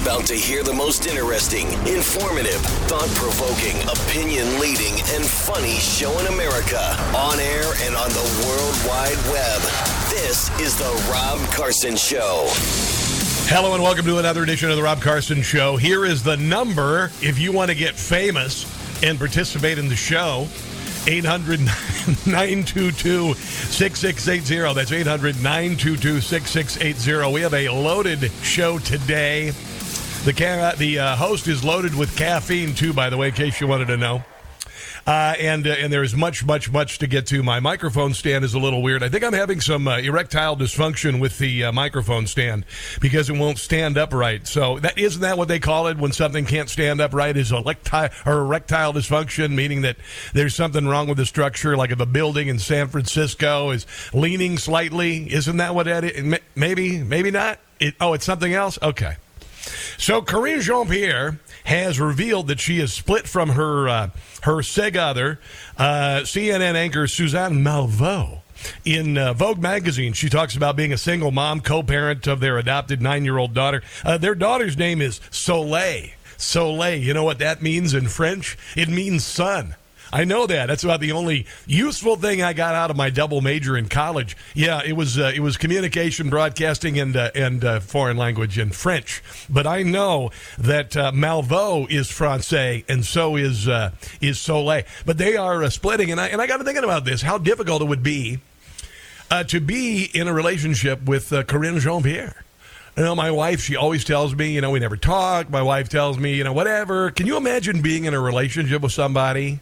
About to hear the most interesting, informative, thought provoking, opinion leading, and funny show in America on air and on the World Wide Web. This is The Rob Carson Show. Hello and welcome to another edition of the Rob Carson Show. Here is the number if you want to get famous and participate in the show. 800 922 6680. That's 800 922 6680. We have a loaded show today. The, ca- the uh, host is loaded with caffeine, too, by the way, in case you wanted to know. Uh, and uh, and there is much, much, much to get to. My microphone stand is a little weird. I think I'm having some uh, erectile dysfunction with the uh, microphone stand because it won't stand upright. So that isn't that what they call it when something can't stand up right? Is erectile or erectile dysfunction, meaning that there's something wrong with the structure, like if a building in San Francisco is leaning slightly. Isn't that what that is? Maybe, maybe not. It, oh, it's something else. Okay. So Karine Jean Pierre has revealed that she is split from her uh, her sig other, uh, CNN anchor Suzanne Malveaux. In uh, Vogue magazine, she talks about being a single mom, co parent of their adopted nine year old daughter. Uh, their daughter's name is Soleil. Soleil, you know what that means in French? It means sun. I know that. That's about the only useful thing I got out of my double major in college. Yeah, it was uh, it was communication, broadcasting, and uh, and uh, foreign language and French. But I know that uh, Malveaux is Francais, and so is uh, is Soleil. But they are uh, splitting, and I and I got to thinking about this: how difficult it would be to be in a relationship with Karine Jean Pierre. You know, my wife, she always tells me, you know, we never talk. My wife tells me, you know, whatever. Can you imagine being in a relationship with somebody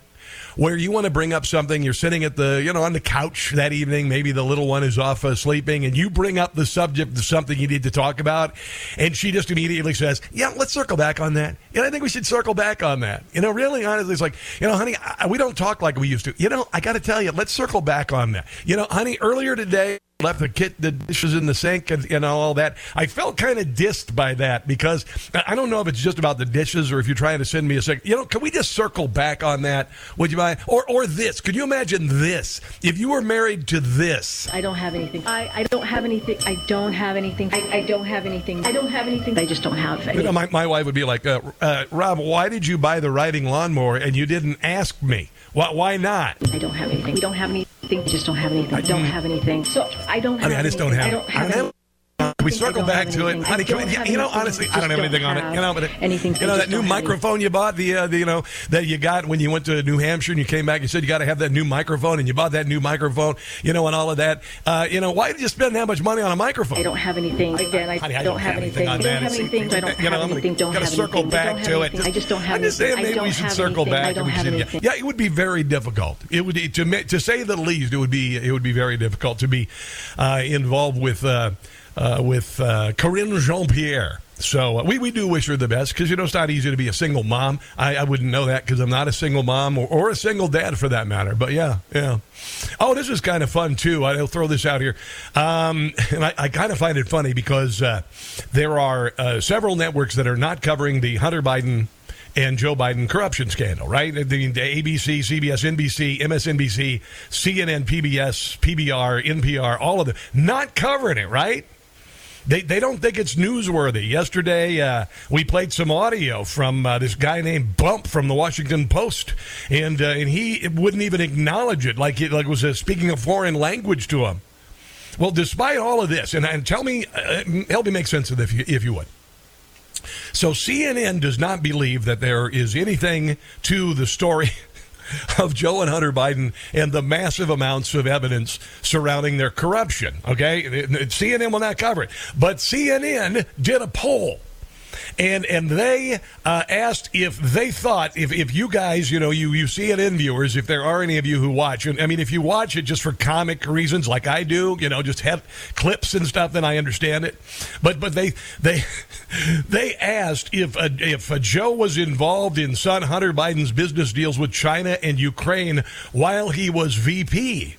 where you want to bring up something. You're sitting at the, you know, on the couch that evening. Maybe the little one is off uh, sleeping, and you bring up the subject of something you need to talk about, and she just immediately says, "Yeah, let's circle back on that." And I think we should circle back on that. You know, really honestly, it's like, you know, honey, I, we don't talk like we used to. You know, I got to tell you, let's circle back on that. You know, honey, earlier today left the kit, the dishes in the sink, and know all that. I felt kind of dissed by that because I don't know if it's just about the dishes or if you're trying to send me a sink. You know, can we just circle back on that? Would you mind? Or or this? Could you imagine this? If you were married to this, I don't have anything. I, I don't have anything. I don't have anything. I, I don't have anything. I don't have anything. I just don't have anything. You know, my, my wife would be like, uh, uh, Rob, why did you buy the riding lawnmower and you didn't ask me? Why, why not? I don't have anything. We don't have anything. We just don't have anything. I don't have anything. So I don't have I mean, I just don't have. I don't have. I don't have can we circle back to it, honey? I Can we, you know, honestly, I I don't have anything on it. You know, but it, anything. You know that new don't microphone you bought, the, uh, the you know that you got when you went to New Hampshire and you came back. You said you got to have that new microphone, and you bought that new microphone. You know, and all of that. Uh, you know, why did you spend that much money on a microphone? I don't have anything. Again, I, Honey, don't, have anything. on I don't have anything. I don't have anything. Don't have circle. I back to it. I just don't have I'm just saying maybe we should circle back. yeah, it would be very difficult. It would to to say the least. It would be it would be very difficult to be uh, involved with uh, with uh, Karine Jean Pierre. So uh, we, we do wish her the best because you know it's not easy to be a single mom. I, I wouldn't know that because I'm not a single mom or, or a single dad for that matter. But yeah, yeah. Oh, this is kind of fun too. I'll throw this out here, um, and I, I kind of find it funny because uh, there are uh, several networks that are not covering the Hunter Biden and Joe Biden corruption scandal, right? The, the ABC, CBS, NBC, MSNBC, CNN, PBS, PBR, NPR, all of them not covering it, right? They, they don't think it's newsworthy. Yesterday, uh, we played some audio from uh, this guy named Bump from the Washington Post, and uh, and he wouldn't even acknowledge it, like it like it was uh, speaking a foreign language to him. Well, despite all of this, and, and tell me, uh, help me make sense of this, if you, if you would. So CNN does not believe that there is anything to the story of Joe and Hunter Biden and the massive amounts of evidence surrounding their corruption. Okay, CNN will not cover it, but CNN did a poll. And and they uh, asked if they thought if, if you guys you know you you CNN viewers if there are any of you who watch and I mean if you watch it just for comic reasons like I do you know just have clips and stuff then I understand it. But but they they they asked if uh, if Joe was involved in son Hunter Biden's business deals with China and Ukraine while he was VP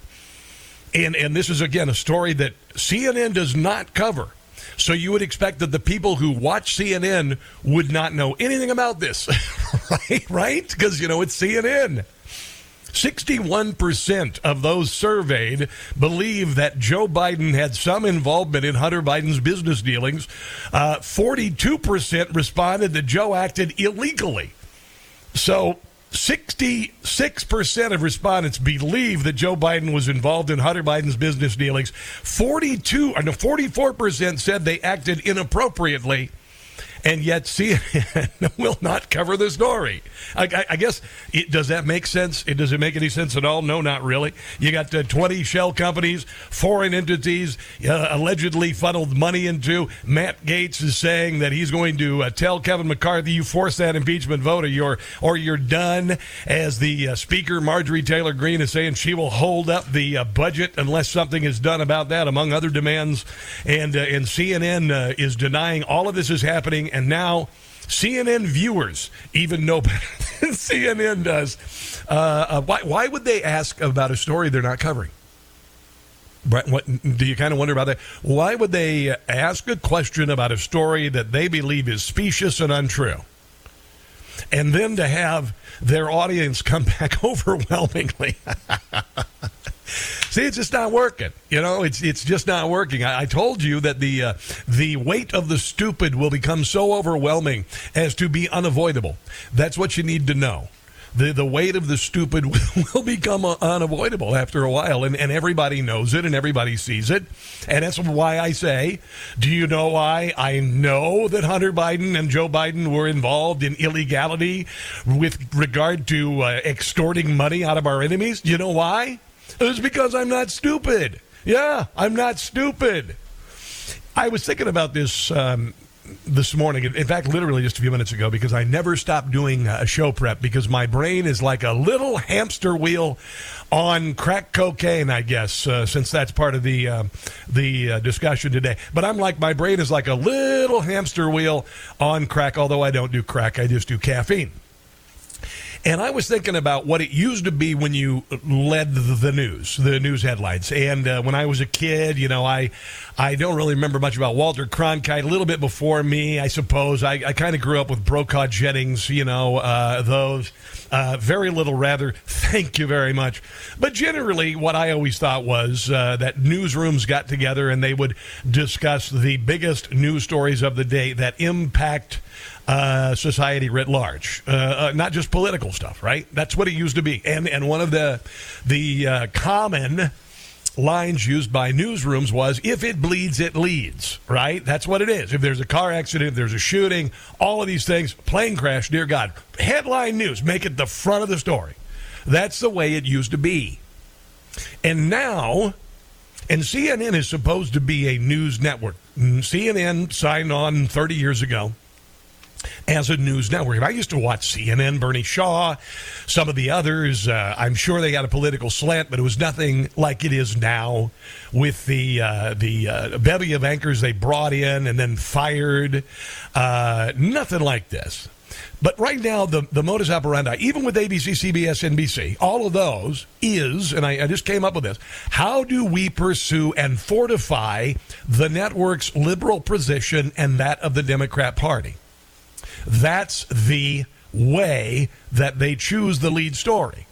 and and this is again a story that CNN does not cover so you would expect that the people who watch CNN would not know anything about this, right? Right? Because, you know, it's CNN. 61% of those surveyed believe that Joe Biden had some involvement in Hunter Biden's business dealings. Uh, 42% responded that Joe acted illegally. So 66% of respondents believe that Joe Biden was involved in Hunter Biden's business dealings. 42 or no, 44% said they acted inappropriately and yet CNN will not cover the story. I, I, I guess it, does that make sense? It does it make any sense at all? No, not really. You got uh, 20 shell companies, foreign entities uh, allegedly funneled money into. Matt Gaetz is saying that he's going to uh, tell Kevin McCarthy, "You force that impeachment vote, or you're or you're done." As the uh, Speaker Marjorie Taylor Greene is saying, she will hold up the uh, budget unless something is done about that, among other demands. And uh, and CNN is denying all of this is happening and now CNN viewers even know better than CNN does. Uh, uh, why, why would they ask about a story they're not covering? Brett, what do you kind of wonder about that? Why would they ask a question about a story that they believe is specious and untrue? And then to have their audience come back overwhelmingly. See, it's just not working. You know, it's it's just not working. I, I told you that the uh, the weight of the stupid will become so overwhelming as to be unavoidable. That's what you need to know the, the weight of the stupid will become uh, unavoidable after a while. And, and everybody knows it and everybody sees it. And that's why I say, do you know why I know that Hunter Biden and Joe Biden were involved in illegality with regard to uh, extorting money out of our enemies? Do you know why? It's because I'm not stupid. Yeah, I'm not stupid. I was thinking about this um, this morning. In fact, literally just a few minutes ago, because I never stop doing a show prep because my brain is like a little hamster wheel on crack cocaine. I guess uh, since that's part of the uh, the uh, discussion today. But I'm like my brain is like a little hamster wheel on crack. Although I don't do crack, I just do caffeine. And I was thinking about what it used to be when you led the news, the news headlines. And uh, when I was a kid, you know, I I don't really remember much about Walter Cronkite. A little bit before me, I suppose. I, I kind of grew up with Brokaw Jennings, you know, uh, those. Uh, very little, rather. Thank you very much. But generally, what I always thought was uh, that newsrooms got together and they would discuss the biggest news stories of the day that impact uh, society writ large, uh, uh, not just political stuff. Right? That's what it used to be. And and one of the the uh, common lines used by newsrooms was if it bleeds it leads right? That's what it is. If there's a car accident if there's a shooting all of these things plane crash dear god. Headline news make it the front of the story. That's the way it used to be. And now and CNN is supposed to be a news network. CNN signed on 30 years ago as a news network. And I used to watch CNN, Bernie Shaw, some of the others. Uh, I'm sure they had a political slant, but it was nothing like it is now with the uh, the uh, bevy of anchors they brought in and then fired. Uh, nothing like this. But right now, the, the modus operandi, even with ABC, CBS, NBC, all of those is, and I, I just came up with this how do we pursue and fortify the network's liberal position and that of the Democrat Party? That's the way that they choose the lead story.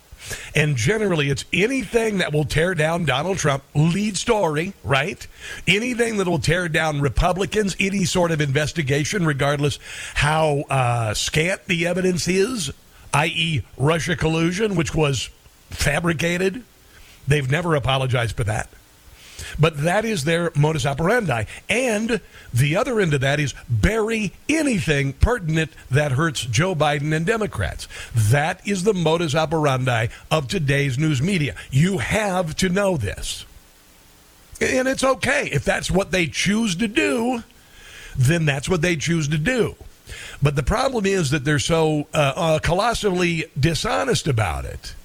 And generally, it's anything that will tear down Donald Trump, lead story, right? Anything that will tear down Republicans, any sort of investigation, regardless how uh, scant the evidence is, i.e., Russia collusion, which was fabricated. They've never apologized for that. But that is their modus operandi. And the other end of that is bury anything pertinent that hurts Joe Biden and Democrats. That is the modus operandi of today's news media. You have to know this. And it's okay. If that's what they choose to do, then that's what they choose to do. But the problem is that they're so uh, uh, colossally dishonest about it.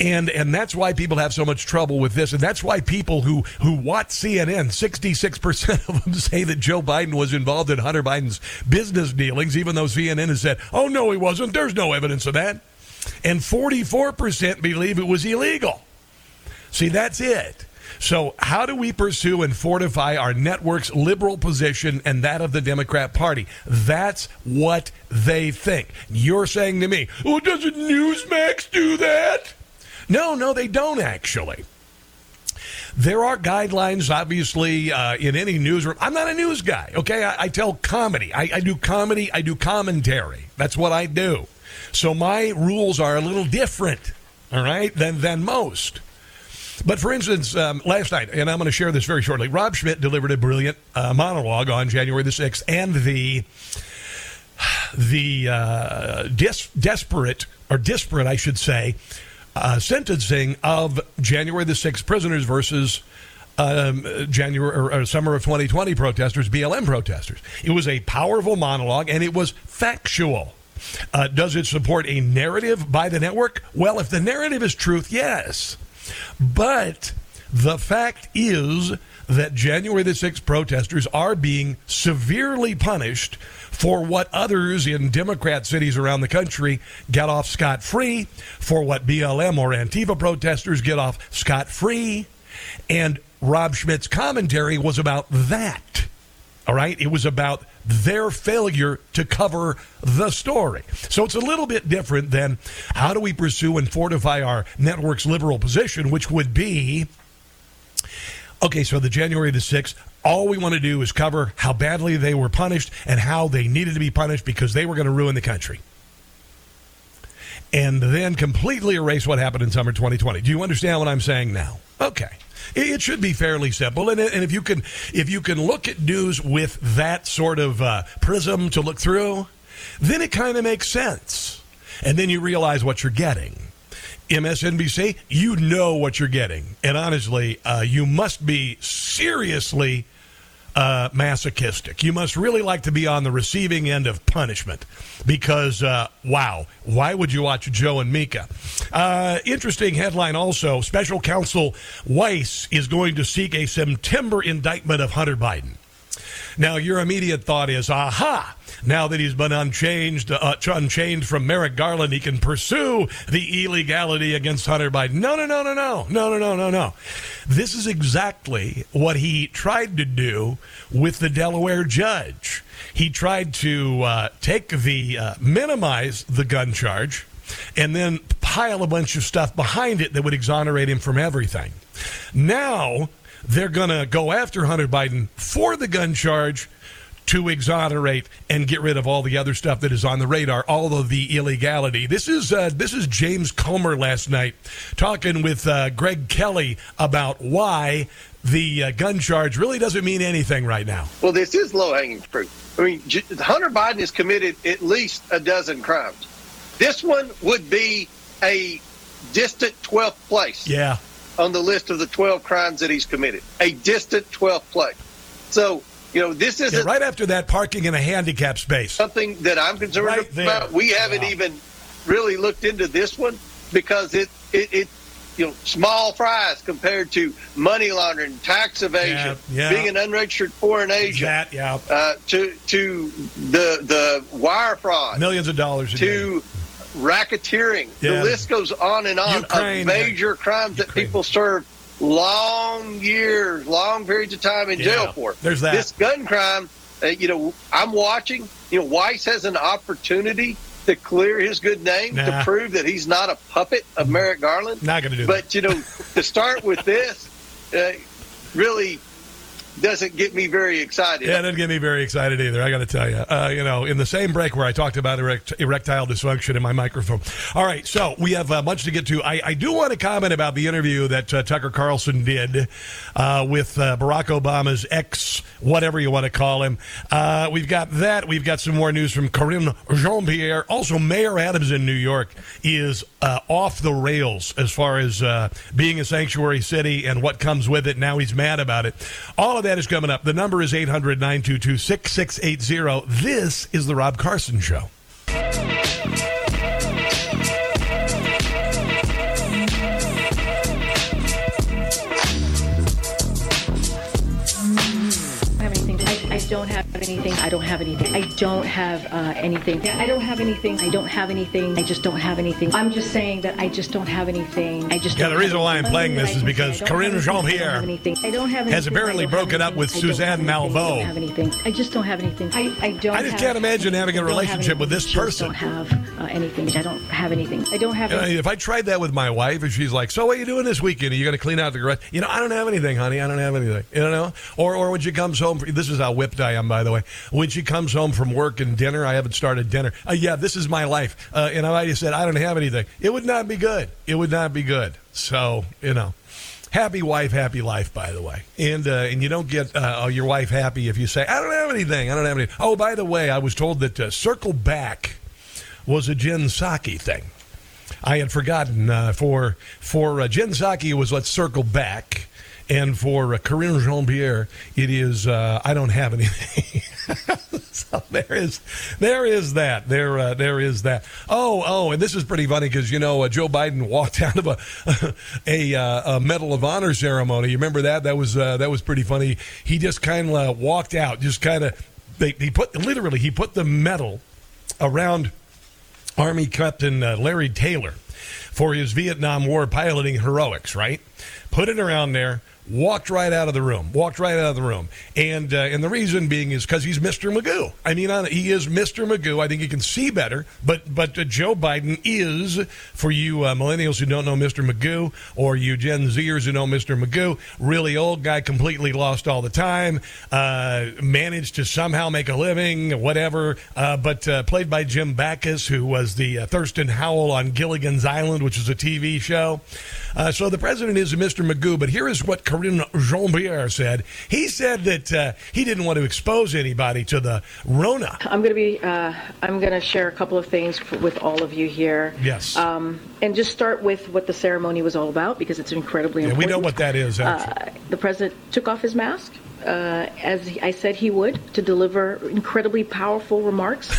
And and that's why people have so much trouble with this, and that's why people who who watch CNN, sixty six percent of them say that Joe Biden was involved in Hunter Biden's business dealings, even though CNN has said, "Oh no, he wasn't." There's no evidence of that, and forty four percent believe it was illegal. See, that's it. So, how do we pursue and fortify our network's liberal position and that of the Democrat Party? That's what they think. You're saying to me, "Oh, doesn't Newsmax do that?" No, no, they don't actually. There are guidelines, obviously, uh, in any newsroom. I'm not a news guy, okay? I, I tell comedy. I, I do comedy. I do commentary. That's what I do. So my rules are a little different, all right, than than most. But for instance, um, last night, and I'm going to share this very shortly, Rob Schmitt delivered a brilliant uh, monologue on January the 6th, and the the uh, dis- desperate or disparate, I should say, uh, sentencing of January the 6th prisoners versus um, January or, or, summer of 2020 protesters, BLM protesters. It was a powerful monologue and it was factual. Uh, does it support a narrative by the network? Well, if the narrative is truth, yes. But the fact is that January the 6th protesters are being severely punished for what others in Democrat cities around the country get off scot free, for what BLM or Antifa protesters get off scot free. And Rob Schmitt's commentary was about that. All right? It was about their failure to cover the story. So it's a little bit different than how do we pursue and fortify our network's liberal position, which would be Okay, so the January the 6th, all we want to do is cover how badly they were punished and how they needed to be punished because they were going to ruin the country. And then completely erase what happened in summer 2020. Do you understand what I'm saying now? Okay. It should be fairly simple, and, if you can, if you can look at news with that sort of uh, prism to look through, then it kind of makes sense, and then you realize what you're getting. MSNBC, you know what you're getting. And honestly, uh, you must be seriously uh, masochistic. You must really like to be on the receiving end of punishment because, uh, wow, why would you watch Joe and Mika? Uh, interesting headline also Special Counsel Weiss is going to seek a September indictment of Hunter Biden. Now, your immediate thought is, aha, now that he's been unchanged, uh, unchained from Merrick Garland, he can pursue the illegality against Hunter Biden. No, no, no, no, no, no, no, no, no, no. This is exactly what he tried to do with the Delaware judge. He tried to uh, take the uh, minimize the gun charge and then pile a bunch of stuff behind it that would exonerate him from everything. Now they're going to go after Hunter Biden for the gun charge to exonerate and get rid of all the other stuff that is on the radar, all of the illegality. This is uh, this is James Comer last night talking with uh, Greg Kelly about why the uh, gun charge really doesn't mean anything right now. Well, this is low hanging fruit. I mean, Hunter Biden has committed at least a dozen crimes. This one would be a distant 12th place. Yeah on the list of the 12 crimes that he's committed, a distant 12th place. So, you know, this is yeah, right after that parking in a handicap space. Something that I'm concerned right about. We haven't wow. even really looked into this one because it, it, it you know, small fries compared to money laundering, tax evasion, yeah, yeah. being an unregistered foreign agent, that, yeah. Uh, to to the the wire fraud, millions of dollars to racketeering. Yeah. The list goes on and on Ukraine, of major crimes Ukraine. that people serve long years, long periods of time in yeah. jail for. There's that. This gun crime, uh, you know, I'm watching. You know, Weiss has an opportunity to clear his good name nah. to prove that he's not a puppet of Merrick Garland. Not going to do but, that. But you know, to start with this, uh, really doesn't get me very excited. Yeah, it doesn't get me very excited either. I got to tell you. Uh, you know, in the same break where I talked about erect, erectile dysfunction in my microphone. All right, so we have uh, much to get to. I, I, do want to comment about the interview that uh, Tucker Carlson did uh, with uh, Barack Obama's ex, whatever you want to call him. Uh, we've got that. We've got some more news from Karine Jean Pierre. Also, Mayor Adams in New York is off the rails as far as being a sanctuary city and what comes with it. Now he's mad about it. All of that is coming up. The number is 800 922 6680. This is The Rob Carson Show. Don't have anything. I don't have anything. I don't have uh, anything. I don't have anything. I don't have anything. I just don't have anything. I'm just saying that I just don't have anything. I just yeah. The reason why I'm playing this is because Karine Jean-Pierre has apparently broken up with Suzanne Malveaux. I don't have anything. I just don't have anything. I, I don't. I just can't imagine having a relationship with this person. I don't have uh, anything. I don't have anything. I don't have. You know, if I tried that with my wife, and she's like, "So what are you doing this weekend? Are you going to clean out the garage?" You know, I don't have anything, honey. I don't have anything. You know, or or when she comes home, this is how whipped I am, by the way when she comes home from work and dinner, I haven't started dinner. Uh, yeah, this is my life. Uh, and I just said, I don't have anything. It would not be good. It would not be good. So, you know. Happy wife, happy life. By the way, and uh, and you don't get uh, your wife happy if you say I don't have anything. I don't have anything. Oh, by the way, I was told that uh, circle back was a Jen Psaki thing. I had forgotten. Uh, for for uh, was let's circle back. And for uh, Karine Jean-Pierre, it is uh, I don't have anything. so there is there is that there uh, there is that. Oh oh, and this is pretty funny because you know uh, Joe Biden walked out of a a, uh, a, Medal of Honor ceremony. You remember that? That was uh, that was pretty funny. He just kind of walked out, just kind of he put literally he put the medal around Army Captain Larry Taylor for his Vietnam War piloting heroics. Right, put it around there walked right out of the room. Walked right out of the room, and uh, and the reason being is because he's Mr. Magoo. I mean, he is Mr. Magoo. I think he can see better, but but uh, Joe Biden is for you uh, millennials who don't know Mr. Magoo, or you Gen Zers who know Mr. Magoo, really old guy, completely lost all the time, uh, managed to somehow make a living, whatever. Uh, but uh, played by Jim Backus, who was the Thurston Howell on Gilligan's Island, which is a TV show. So the president is Mr. Magoo, but here is what. Karine Jean-Pierre said. He said that uh, he didn't want to expose anybody to the Rona. I'm going to be. Uh, I'm going to share a couple of things with all of you here. Yes. Um, and just start with what the ceremony was all about because it's incredibly yeah, important. We know what that is. Uh, the president took off his mask. Uh, as I said he would, to deliver incredibly powerful remarks.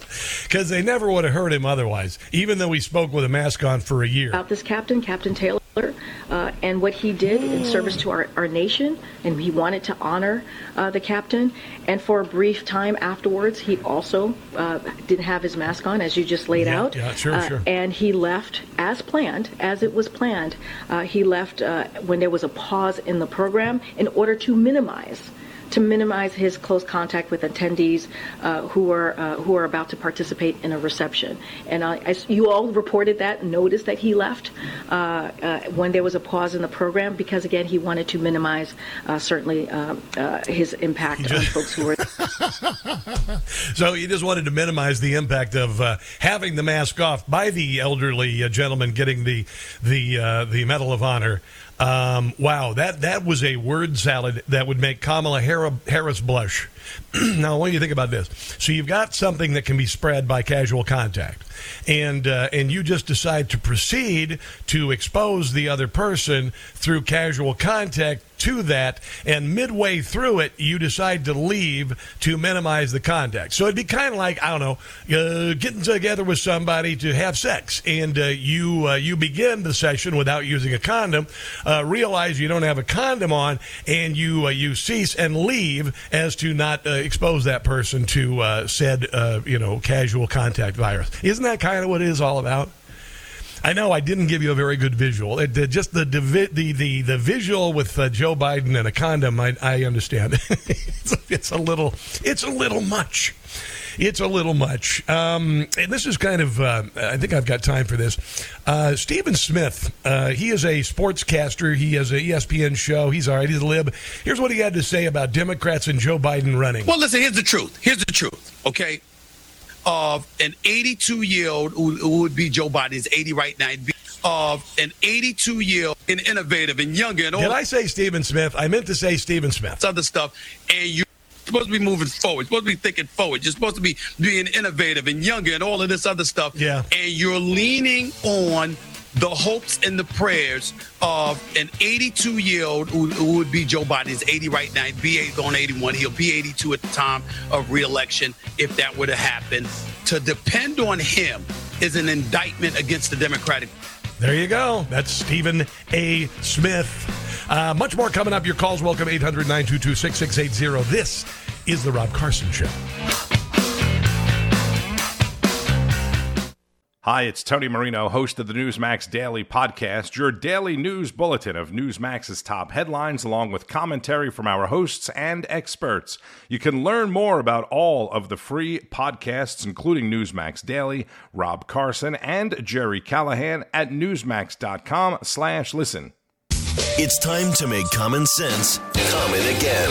because they never would have heard him otherwise, even though he spoke with a mask on for a year. About this captain, Captain Taylor, uh, and what he did in service to our, our nation, and he wanted to honor uh, the captain. And for a brief time afterwards, he also uh, didn't have his mask on, as you just laid yeah, out. Yeah, sure, uh, sure. And he left as planned, as it was planned. Uh, he left uh, when there was a pause in the program in order to minimize to minimize his close contact with attendees uh, who are uh, who are about to participate in a reception. And I, I, you all reported that, noticed that he left uh, uh when there was a pause in the program because again he wanted to minimize uh, certainly uh, his impact on folks who were. so he just wanted to minimize the impact of having the mask off by the elderly gentleman getting the the the Medal of Honor. Um, wow, that that was a word salad that would make Kamala Harris blush. now, what do you think about this? So you've got something that can be spread by casual contact, and uh, and you just decide to proceed to expose the other person through casual contact to that, and midway through it, you decide to leave to minimize the contact. So it'd be kind of like I don't know, uh, getting together with somebody to have sex, and uh, you uh, you begin the session without using a condom, uh, realize you don't have a condom on, and you uh, you cease and leave as to not uh, expose that person to said you know casual contact virus. Isn't that kind of what it is all about? I know I didn't give you a very good visual. It, uh, just the, the the the visual with uh, Joe Biden and a condom. I, I understand. it's, it's, a little it's a little much. It's a little much. Um, and this is kind of, uh, I think I've got time for this. Uh, Stephen Smith, uh, he is a sportscaster. He has an ESPN show. He's all right. He's a lib. Here's what he had to say about Democrats and Joe Biden running. Well, listen, here's the truth. Here's the truth, okay? of an 82 year old who, would be Joe Biden is 80 right now. Of an 82 year old and innovative and younger and all. Did I say Stephen Smith? I meant to say Stephen Smith. Other stuff, and you supposed to be moving forward. Supposed to be thinking forward. You're supposed to be being innovative and younger and all of this other stuff. Yeah. And you're leaning on the hopes and the prayers of an 82 year old who, who, would be Joe Biden. He's 80 right now. Be 8 going 81. He'll be 82 at the time of reelection if that were to happen. To depend on him is an indictment against the Democratic. There you go. That's Stephen A. Smith. Uh, much more coming up. Your calls welcome 800 922 6680. This is The Rob Carson Show. Hi, it's Tony Marino, host of the Newsmax Daily Podcast, your daily news bulletin of Newsmax's top headlines, along with commentary from our hosts and experts. You can learn more about all of the free podcasts, including Newsmax Daily, Rob Carson, and Jerry Callahan at newsmax.com slash listen. It's time to make common sense common again.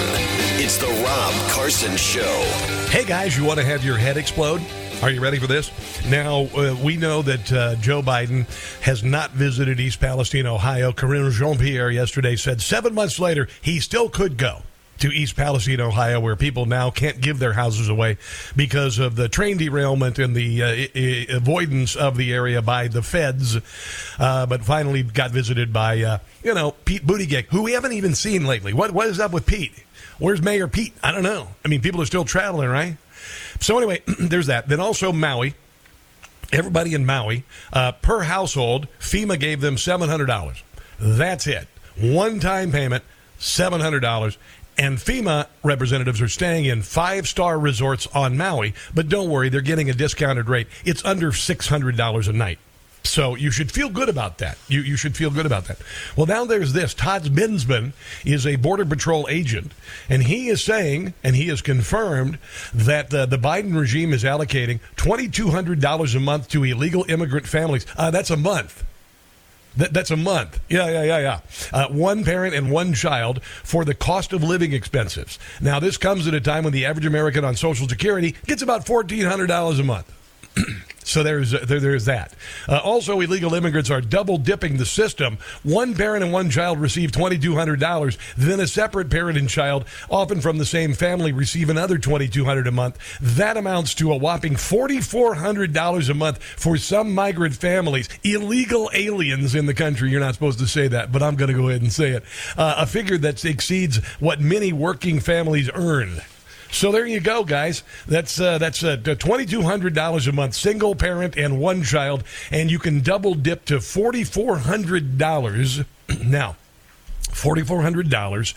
It's the Rob Carson Show. Hey guys, you want to have your head explode? Are you ready for this? Now, uh, we know that uh, Joe Biden has not visited East Palestine, Ohio. Karine Jean Pierre yesterday said seven months later he still could go to East Palestine, Ohio, where people now can't give their houses away because of the train derailment and the uh, I- I avoidance of the area by the feds. Uh, but finally got visited by, uh, you know, Pete Buttigieg, who we haven't even seen lately. What What is up with Pete? Where's Mayor Pete? I don't know. I mean, people are still traveling, right? So anyway, there's that. Then also Maui. Everybody in Maui, uh, per household, FEMA gave them seven hundred dollars. That's it. One time payment, seven hundred dollars. And FEMA representatives are staying in five star resorts on Maui, but don't worry, they're getting a discounted rate. It's under $600 a night. So you should feel good about that. You, you should feel good about that. Well, now there's this. Todd Bensman is a Border Patrol agent, and he is saying, and he has confirmed, that uh, the Biden regime is allocating $2,200 a month to illegal immigrant families. Uh, that's a month. That, that's a month. Yeah, yeah, yeah, yeah. Uh, one parent and one child for the cost of living expenses. Now, this comes at a time when the average American on Social Security gets about $1,400 a month. So there's there, there's that. Uh, also, illegal immigrants are double dipping the system. One parent and one child receive twenty two hundred dollars. Then a separate parent and child, often from the same family, receive another twenty two hundred a month. That amounts to a whopping forty four hundred dollars a month for some migrant families, illegal aliens in the country. You're not supposed to say that, but I'm going to go ahead and say it. Uh, a figure that exceeds what many working families earn. So there you go, guys. That's uh, that's uh, twenty two hundred dollars a month, single parent and one child, and you can double dip to forty four hundred dollars now. Forty four hundred dollars.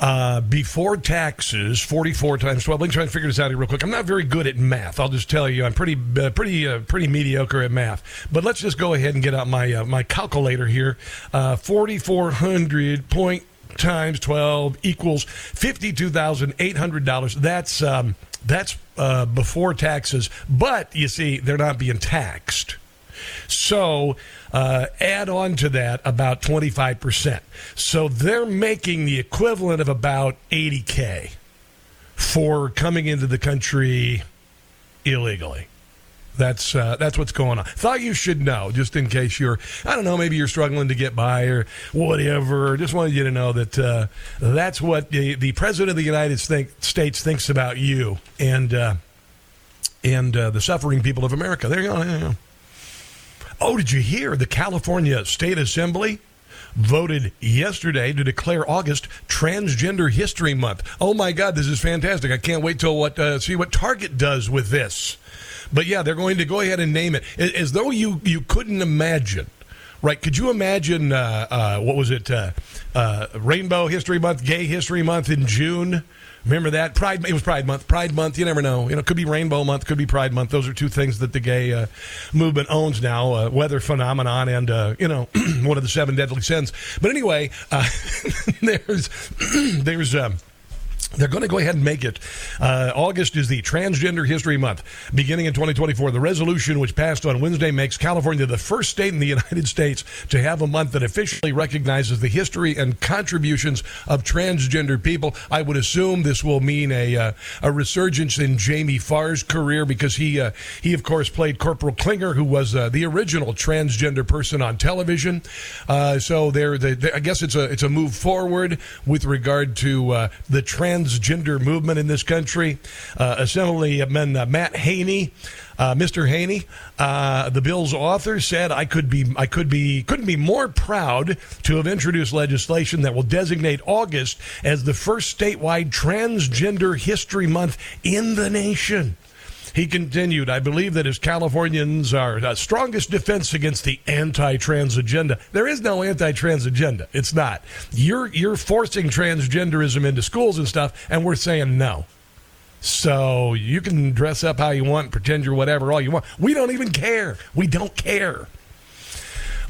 Uh, before taxes, 44 times 12. Let me try and figure this out here real quick. I'm not very good at math. I'll just tell you, I'm pretty, uh, pretty, uh, pretty mediocre at math. But let's just go ahead and get out my uh, my calculator here. Uh, 4,400 point times 12 equals $52,800. That's, um, that's uh, before taxes. But you see, they're not being taxed. So uh, add on to that about 25%. So they're making the equivalent of about 80K for coming into the country illegally. That's uh, that's what's going on. Thought you should know, just in case you're, I don't know, maybe you're struggling to get by or whatever. Just wanted you to know that uh, that's what the, the president of the United States thinks about you and uh, and uh, the suffering people of America. There you go. There you go. Oh, did you hear the California State Assembly? voted yesterday to declare August Transgender History Month. Oh my God, this is fantastic! I can't wait till what uh, see what Target does with this. But yeah, they're going to go ahead and name it as though you you couldn't imagine. Right? Could you imagine uh, uh, what was it? Uh, uh Rainbow History Month, Gay History Month in June. Remember that Pride? It was Pride Month. Pride Month. You never know. You know, could be Rainbow Month, could be Pride Month. Those are two things that the gay uh, movement owns now: uh, weather phenomenon and you know one of the seven deadly sins. But anyway, there's there's. Um, they're going to go ahead and make it. Uh, August is the Transgender History Month, beginning in 2024. The resolution, which passed on Wednesday, makes California the first state in the United States to have a month that officially recognizes the history and contributions of transgender people. I would assume this will mean a uh, a resurgence in Jamie Farr's career because he uh, he of course played Corporal Klinger, who was uh, the original transgender person on television. Uh, so there, the, I guess it's a it's a move forward with regard to uh, the trans transgender movement in this country. Uh, Assemblyman uh, Matt Haney. Uh, Mr. Haney, uh, the bill's author, said, "I could be, I could be, couldn't be more proud to have introduced legislation that will designate August as the first statewide Transgender History Month in the nation." He continued, I believe that as Californians are the strongest defense against the anti-trans agenda. There is no anti-trans agenda. It's not. You're you're forcing transgenderism into schools and stuff, and we're saying no. So you can dress up how you want, pretend you're whatever, all you want. We don't even care. We don't care.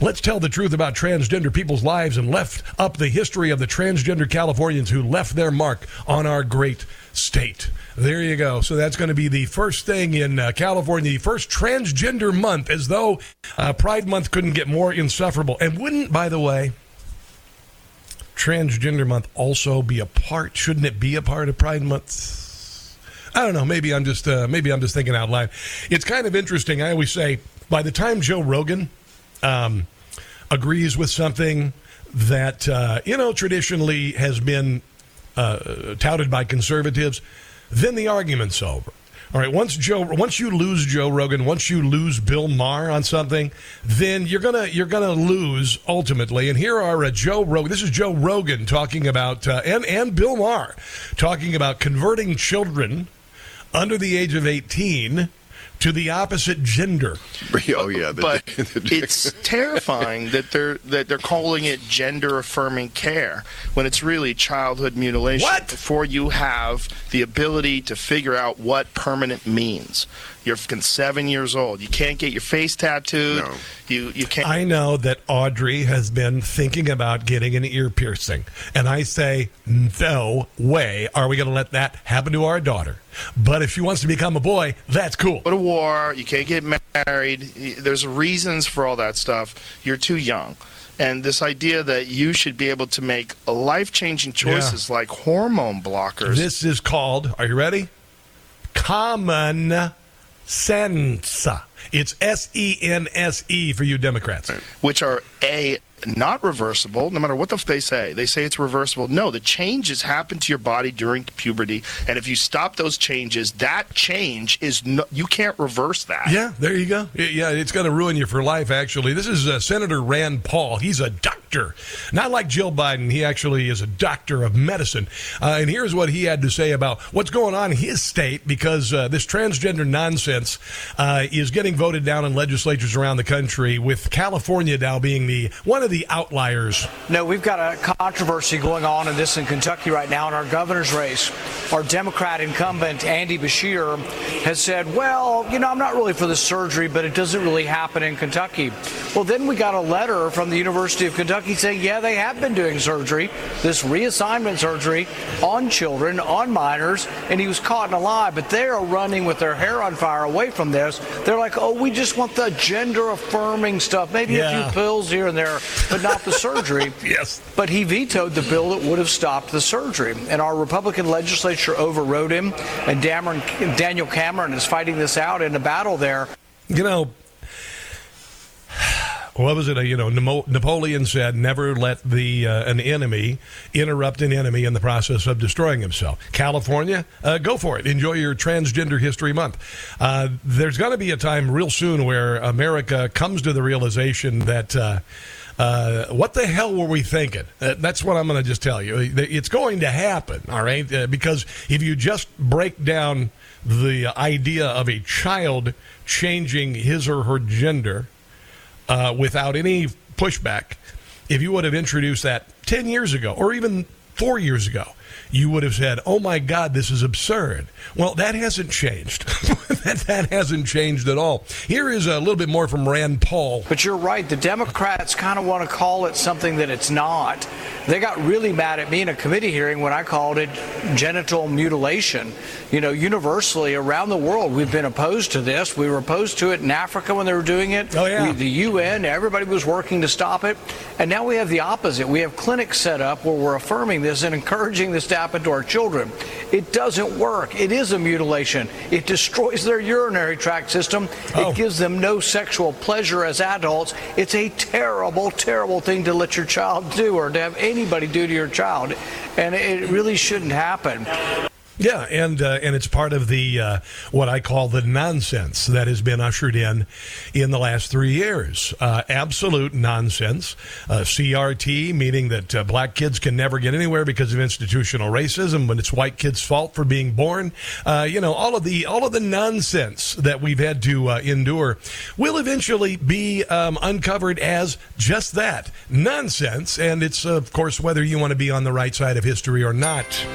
Let's tell the truth about transgender people's lives and left up the history of the transgender Californians who left their mark on our great state. There you go. So that's going to be the first thing in uh, California, the first transgender month, as though uh, Pride Month couldn't get more insufferable. And wouldn't, by the way, Transgender Month also be a part? Shouldn't it be a part of Pride Month? I don't know. Maybe I'm just uh, maybe I'm just thinking out loud. It's kind of interesting. I always say by the time Joe Rogan um, agrees with something that uh, you know traditionally has been uh, touted by conservatives, then the argument's over. All right, once Joe, once you lose Joe Rogan, once you lose Bill Maher on something, then you're gonna you're gonna lose ultimately. And here are uh, Joe Rogan. This is Joe Rogan talking about uh, and and Bill Maher talking about converting children under the age of 18 to the opposite gender. Oh yeah, the, but the, the, it's terrifying that they're that they're calling it gender affirming care when it's really childhood mutilation. What? Before you have the ability to figure out what permanent means. You're fucking seven years old. You can't get your face tattooed. No. You you can't. I know that Audrey has been thinking about getting an ear piercing, and I say, no way are we going to let that happen to our daughter. But if she wants to become a boy, that's cool. Go to war. You can't get married. There's reasons for all that stuff. You're too young and this idea that you should be able to make life changing choices yeah. like hormone blockers. This is called, are you ready? Common sense. It's S E N S E for you Democrats. Which are A, not reversible, no matter what the f- they say. They say it's reversible. No, the changes happen to your body during puberty, and if you stop those changes, that change is no, you can't reverse that. Yeah, there you go. Yeah, it's going to ruin you for life. Actually, this is uh, Senator Rand Paul. He's a doctor, not like Jill Biden. He actually is a doctor of medicine. Uh, and here's what he had to say about what's going on in his state because uh, this transgender nonsense uh, is getting voted down in legislatures around the country. With California now being the one of of the outliers? No, we've got a controversy going on in this in Kentucky right now in our governor's race. Our Democrat incumbent, Andy Beshear, has said, well, you know, I'm not really for the surgery, but it doesn't really happen in Kentucky. Well, then we got a letter from the University of Kentucky saying, yeah, they have been doing surgery, this reassignment surgery on children, on minors, and he was caught in a lie. But they are running with their hair on fire away from this. They're like, oh, we just want the gender affirming stuff, maybe yeah. a few pills here and there but not the surgery. yes. But he vetoed the bill that would have stopped the surgery. And our Republican legislature overrode him. And Daniel Cameron is fighting this out in a battle there. You know, what was it? You know, Napoleon said, "Never let the uh, an enemy interrupt an enemy in the process of destroying himself." California, uh, go for it. Enjoy your Transgender History Month. Uh, there's going to be a time real soon where America comes to the realization that uh, uh, what the hell were we thinking? Uh, that's what I'm going to just tell you. It's going to happen, all right? Uh, because if you just break down the idea of a child changing his or her gender uh, without any pushback, if you would have introduced that 10 years ago or even four years ago, you would have said, "Oh my God, this is absurd." Well, that hasn't changed. that, that hasn't changed at all. Here is a little bit more from Rand Paul. But you're right. The Democrats kind of want to call it something that it's not. They got really mad at me in a committee hearing when I called it genital mutilation. You know, universally around the world, we've been opposed to this. We were opposed to it in Africa when they were doing it. Oh, yeah. We, the UN, everybody was working to stop it. And now we have the opposite. We have clinics set up where we're affirming this and encouraging this to happen to our children. It doesn't work. It is a mutilation. It destroys their urinary tract system. Oh. It gives them no sexual pleasure as adults. It's a terrible, terrible thing to let your child do or to have anybody do to your child. And it really shouldn't happen. Yeah, and uh, and it's part of the uh, what I call the nonsense that has been ushered in in the last three years. Uh, absolute nonsense. Uh, CRT, meaning that uh, black kids can never get anywhere because of institutional racism, when it's white kids' fault for being born. Uh, you know, all of the all of the nonsense that we've had to endure will eventually be um, uncovered as just that nonsense. And it's of course whether you want to be on the right side of history or not.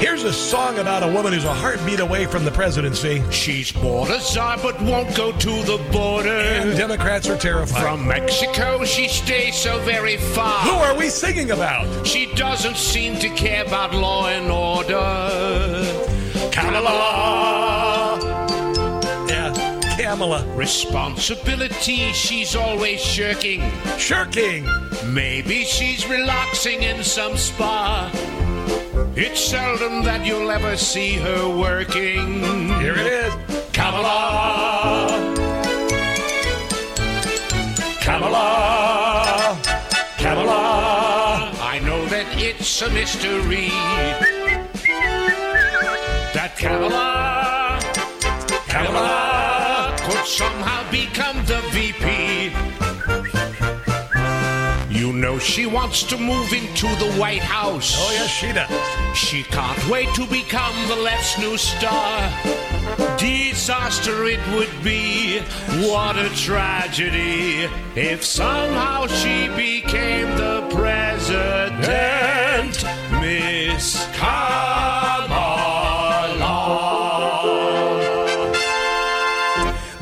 Here's a song about a woman who's a heartbeat away from the presidency. She's border side but won't go to the border. And Democrats are terrified. From Mexico, she stays so very far. Who are we singing about? She doesn't seem to care about law and order. Kamala. Yeah, Kamala. Responsibility, she's always shirking. Shirking. Maybe she's relaxing in some spa. It's seldom that you'll ever see her working. Here it is Kamala. Kamala. Kamala. I know that it's a mystery. That Kamala. Kamala could somehow become the VP. You know she wants to move into the White House. Oh, yes, she does. She can't wait to become the left's new star. Disaster it would be. What a tragedy if somehow she became the president. Miss Kamala.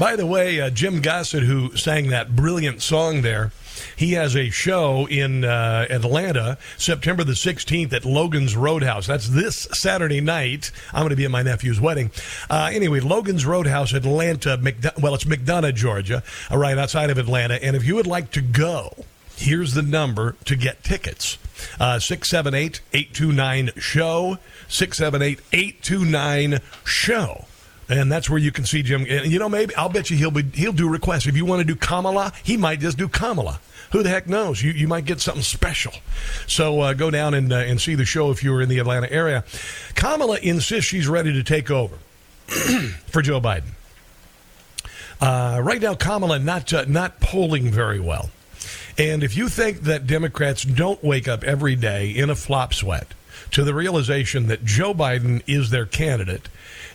By the way, uh, Jim Gossett, who sang that brilliant song there, he has a show in uh, Atlanta, September the 16th at Logan's Roadhouse. That's this Saturday night. I'm going to be at my nephew's wedding. Uh, anyway, Logan's Roadhouse, Atlanta, McDo- well, it's McDonough, Georgia, uh, right outside of Atlanta. And if you would like to go, here's the number to get tickets. Uh, 678 829 show 678 829 show and that's where you can see Jim. And you know, maybe I'll bet you he'll be he'll do requests. If you want to do Kamala, he might just do Kamala. Who the heck knows? You you might get something special. So uh, go down and uh, and see the show if you are in the Atlanta area. Kamala insists she's ready to take over for Joe Biden. Uh, right now, Kamala not uh, not polling very well. And if you think that Democrats don't wake up every day in a flop sweat to the realization that Joe Biden is their candidate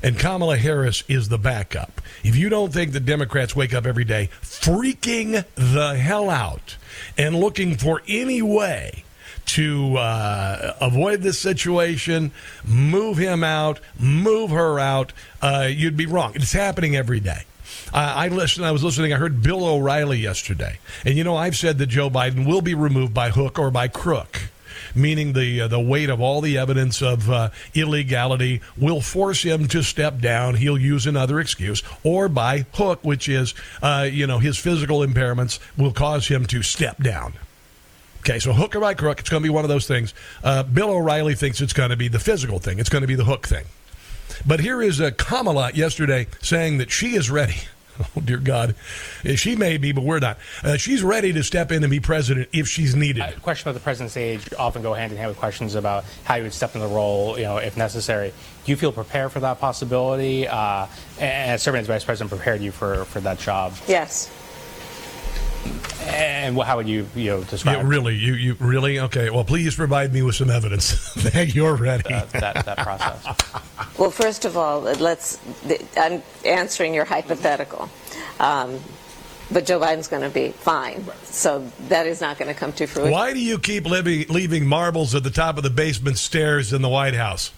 and Kamala Harris is the backup. If you don't think the Democrats wake up every day freaking the hell out and looking for any way to uh, avoid this situation, move him out, move her out, uh, you'd be wrong. It's happening every day. I listened. I was listening. I heard Bill O'Reilly yesterday, and you know I've said that Joe Biden will be removed by hook or by crook meaning the uh, the weight of all the evidence of uh, illegality will force him to step down. He'll use another excuse, or by hook, which is uh, you know his physical impairments will cause him to step down. Okay, so hook or by crook, it's going to be one of those things. Uh, Bill O'Reilly thinks it's going to be the physical thing. It's going to be the hook thing. But here is uh, Kamala yesterday saying that she is ready Oh, dear God. She may be, but we're not. Uh, she's ready to step in and be president if she's needed. Uh, questions about the president's age often go hand in hand with questions about how you would step in the role, you know, if necessary. Do you feel prepared for that possibility? Uh, and serving as vice president prepared you for, for that job? Yes. And how would you, you know, describe? Yeah, really, you, you really okay. Well, please provide me with some evidence that you're ready. Uh, that, that process. Well, first of all, let's. I'm answering your hypothetical. Um, but Joe Biden's going to be fine. So that is not going to come to fruition. Why do you keep living, leaving marbles at the top of the basement stairs in the White House?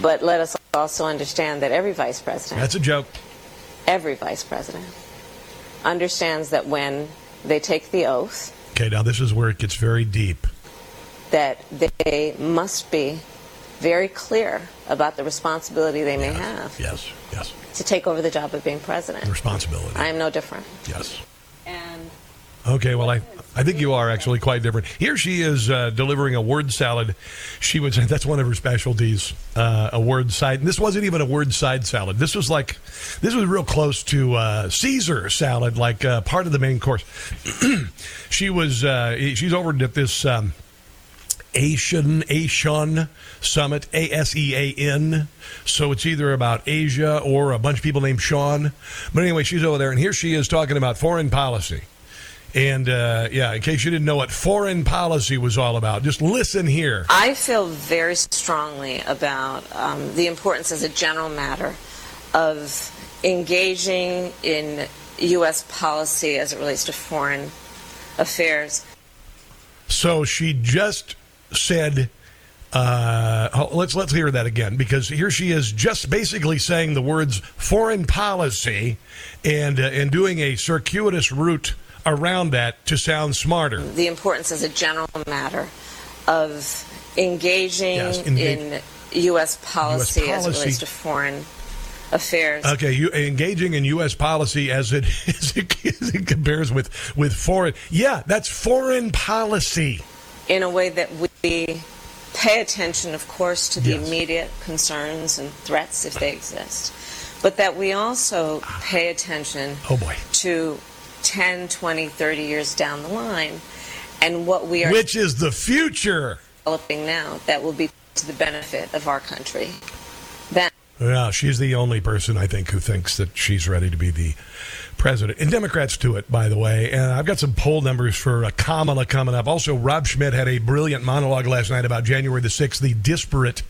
But let us also understand that every vice president. That's a joke. Every vice president understands that when they take the oath. Okay, now this is where it gets very deep. That they must be very clear about the responsibility they may yes, have. Yes, yes. To take over the job of being president. The responsibility. I am no different. Yes. And Okay, well, I, I think you are actually quite different. Here she is uh, delivering a word salad. She would say that's one of her specialties, uh, a word side. And this wasn't even a word side salad. This was like, this was real close to uh, Caesar salad, like uh, part of the main course. she was, uh, she's over at this um, Asian, Asian Summit, A S E A N. So it's either about Asia or a bunch of people named Sean. But anyway, she's over there, and here she is talking about foreign policy. And uh, yeah, in case you didn't know what foreign policy was all about, just listen here. I feel very strongly about um, the importance, as a general matter, of engaging in U.S. policy as it relates to foreign affairs. So she just said. Uh, let's let's hear that again because here she is just basically saying the words foreign policy and uh, and doing a circuitous route around that to sound smarter. The importance as a general matter of engaging yes, in U.S. policy, US policy, as it relates to foreign affairs. Okay, you engaging in U.S. policy as it, as it, as it compares with, with foreign. Yeah, that's foreign policy. In a way that we pay attention, of course, to the yes. immediate concerns and threats if they exist, but that we also pay attention oh boy. to 10, 20, 30 years down the line. And what we are. Which is the future. Developing now that will be to the benefit of our country. That. Yeah, she's the only person I think who thinks that she's ready to be the president. And Democrats do it, by the way. And I've got some poll numbers for uh, Kamala coming up. Also, Rob Schmitt had a brilliant monologue last night about January the 6th, the disparate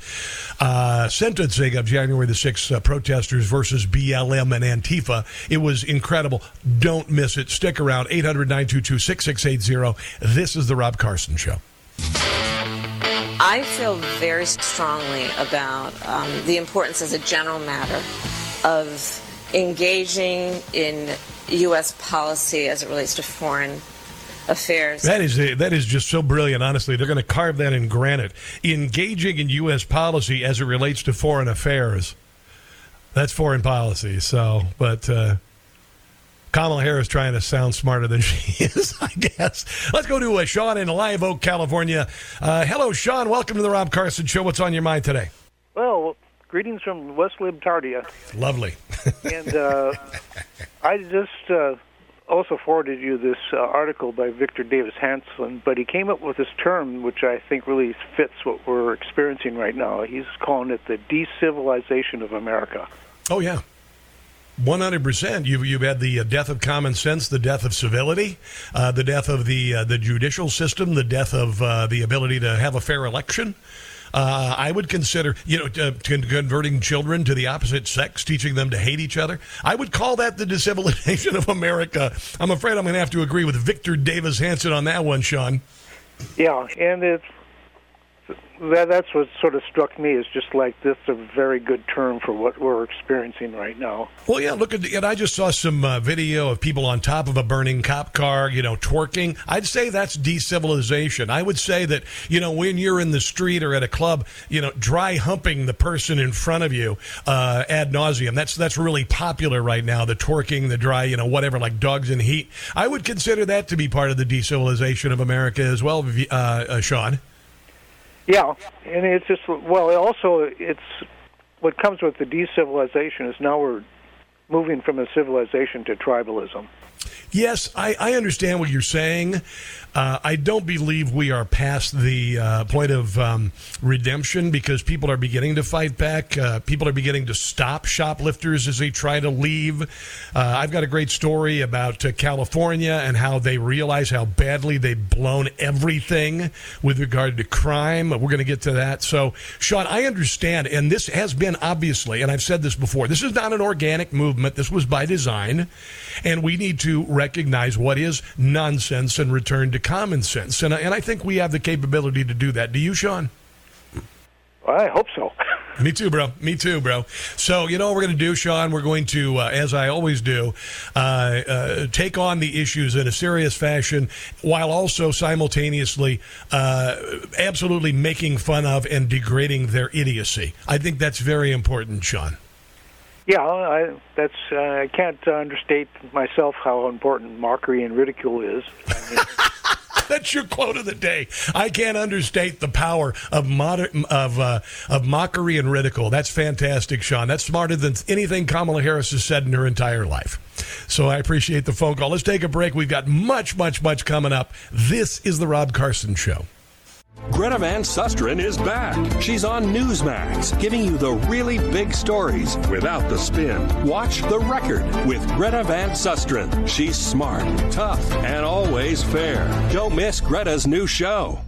uh, sentencing of January the 6th uh, protesters versus BLM and Antifa. It was incredible. Don't miss it. Stick around. 800 922 6680. This is The Rob Carson Show. I feel very strongly about um, the importance, as a general matter, of engaging in U.S. policy as it relates to foreign affairs. That is that is just so brilliant. Honestly, they're going to carve that in granite. Engaging in U.S. policy as it relates to foreign affairs. That's foreign policy. So, but. Uh, Kamala Harris trying to sound smarter than she is, I guess. Let's go to uh, Sean in Live Oak, California. Uh, hello, Sean. Welcome to the Rob Carson Show. What's on your mind today? Well, greetings from West Libtardia. Lovely. and uh, I just uh, also forwarded you this uh, article by Victor Davis Hanson, but he came up with this term which I think really fits what we're experiencing right now. He's calling it the decivilization of America. Oh, yeah. 100%. You've, you've had the uh, death of common sense, the death of civility, uh, the death of the, uh, the judicial system, the death of uh, the ability to have a fair election. Uh, I would consider, you know, converting children to the opposite sex, teaching them to hate each other. I would call that the decivilization of America. I'm afraid I'm going to have to agree with Victor Davis Hanson on that one, Sean. Yeah, and it's that, that's what sort of struck me as just like this a very good term for what we're experiencing right now. Well, yeah, look at and I just saw some uh, video of people on top of a burning cop car, you know, twerking. I'd say that's decivilization. I would say that you know when you're in the street or at a club, you know, dry humping the person in front of you uh, ad nauseum. That's that's really popular right now. The twerking, the dry, you know, whatever, like dogs in heat. I would consider that to be part of the decivilization of America as well, uh, uh Sean. Yeah, and it's just well. Also, it's what comes with the decivilization is now we're moving from a civilization to tribalism. Yes, I, I understand what you're saying. Uh, I don't believe we are past the uh, point of um, redemption because people are beginning to fight back. Uh, people are beginning to stop shoplifters as they try to leave. Uh, I've got a great story about uh, California and how they realize how badly they've blown everything with regard to crime. We're going to get to that. So, Sean, I understand, and this has been obviously, and I've said this before, this is not an organic movement. This was by design, and we need to recognize what is nonsense and return to common sense. And, and I think we have the capability to do that. Do you, Sean? I hope so. Me too, bro. Me too, bro. So, you know what we're going to do, Sean? We're going to, uh, as I always do, uh, uh, take on the issues in a serious fashion while also simultaneously uh, absolutely making fun of and degrading their idiocy. I think that's very important, Sean. Yeah, I, that's uh, I can't understate myself how important mockery and ridicule is. That's your quote of the day. I can't understate the power of moder- of uh, of mockery and ridicule. That's fantastic, Sean. That's smarter than anything Kamala Harris has said in her entire life. So I appreciate the phone call. Let's take a break. We've got much, much, much coming up. This is the Rob Carson Show. Greta Van Susteren is back. She's on Newsmax, giving you the really big stories without the spin. Watch The Record with Greta Van Susteren. She's smart, tough, and always fair. Don't miss Greta's new show.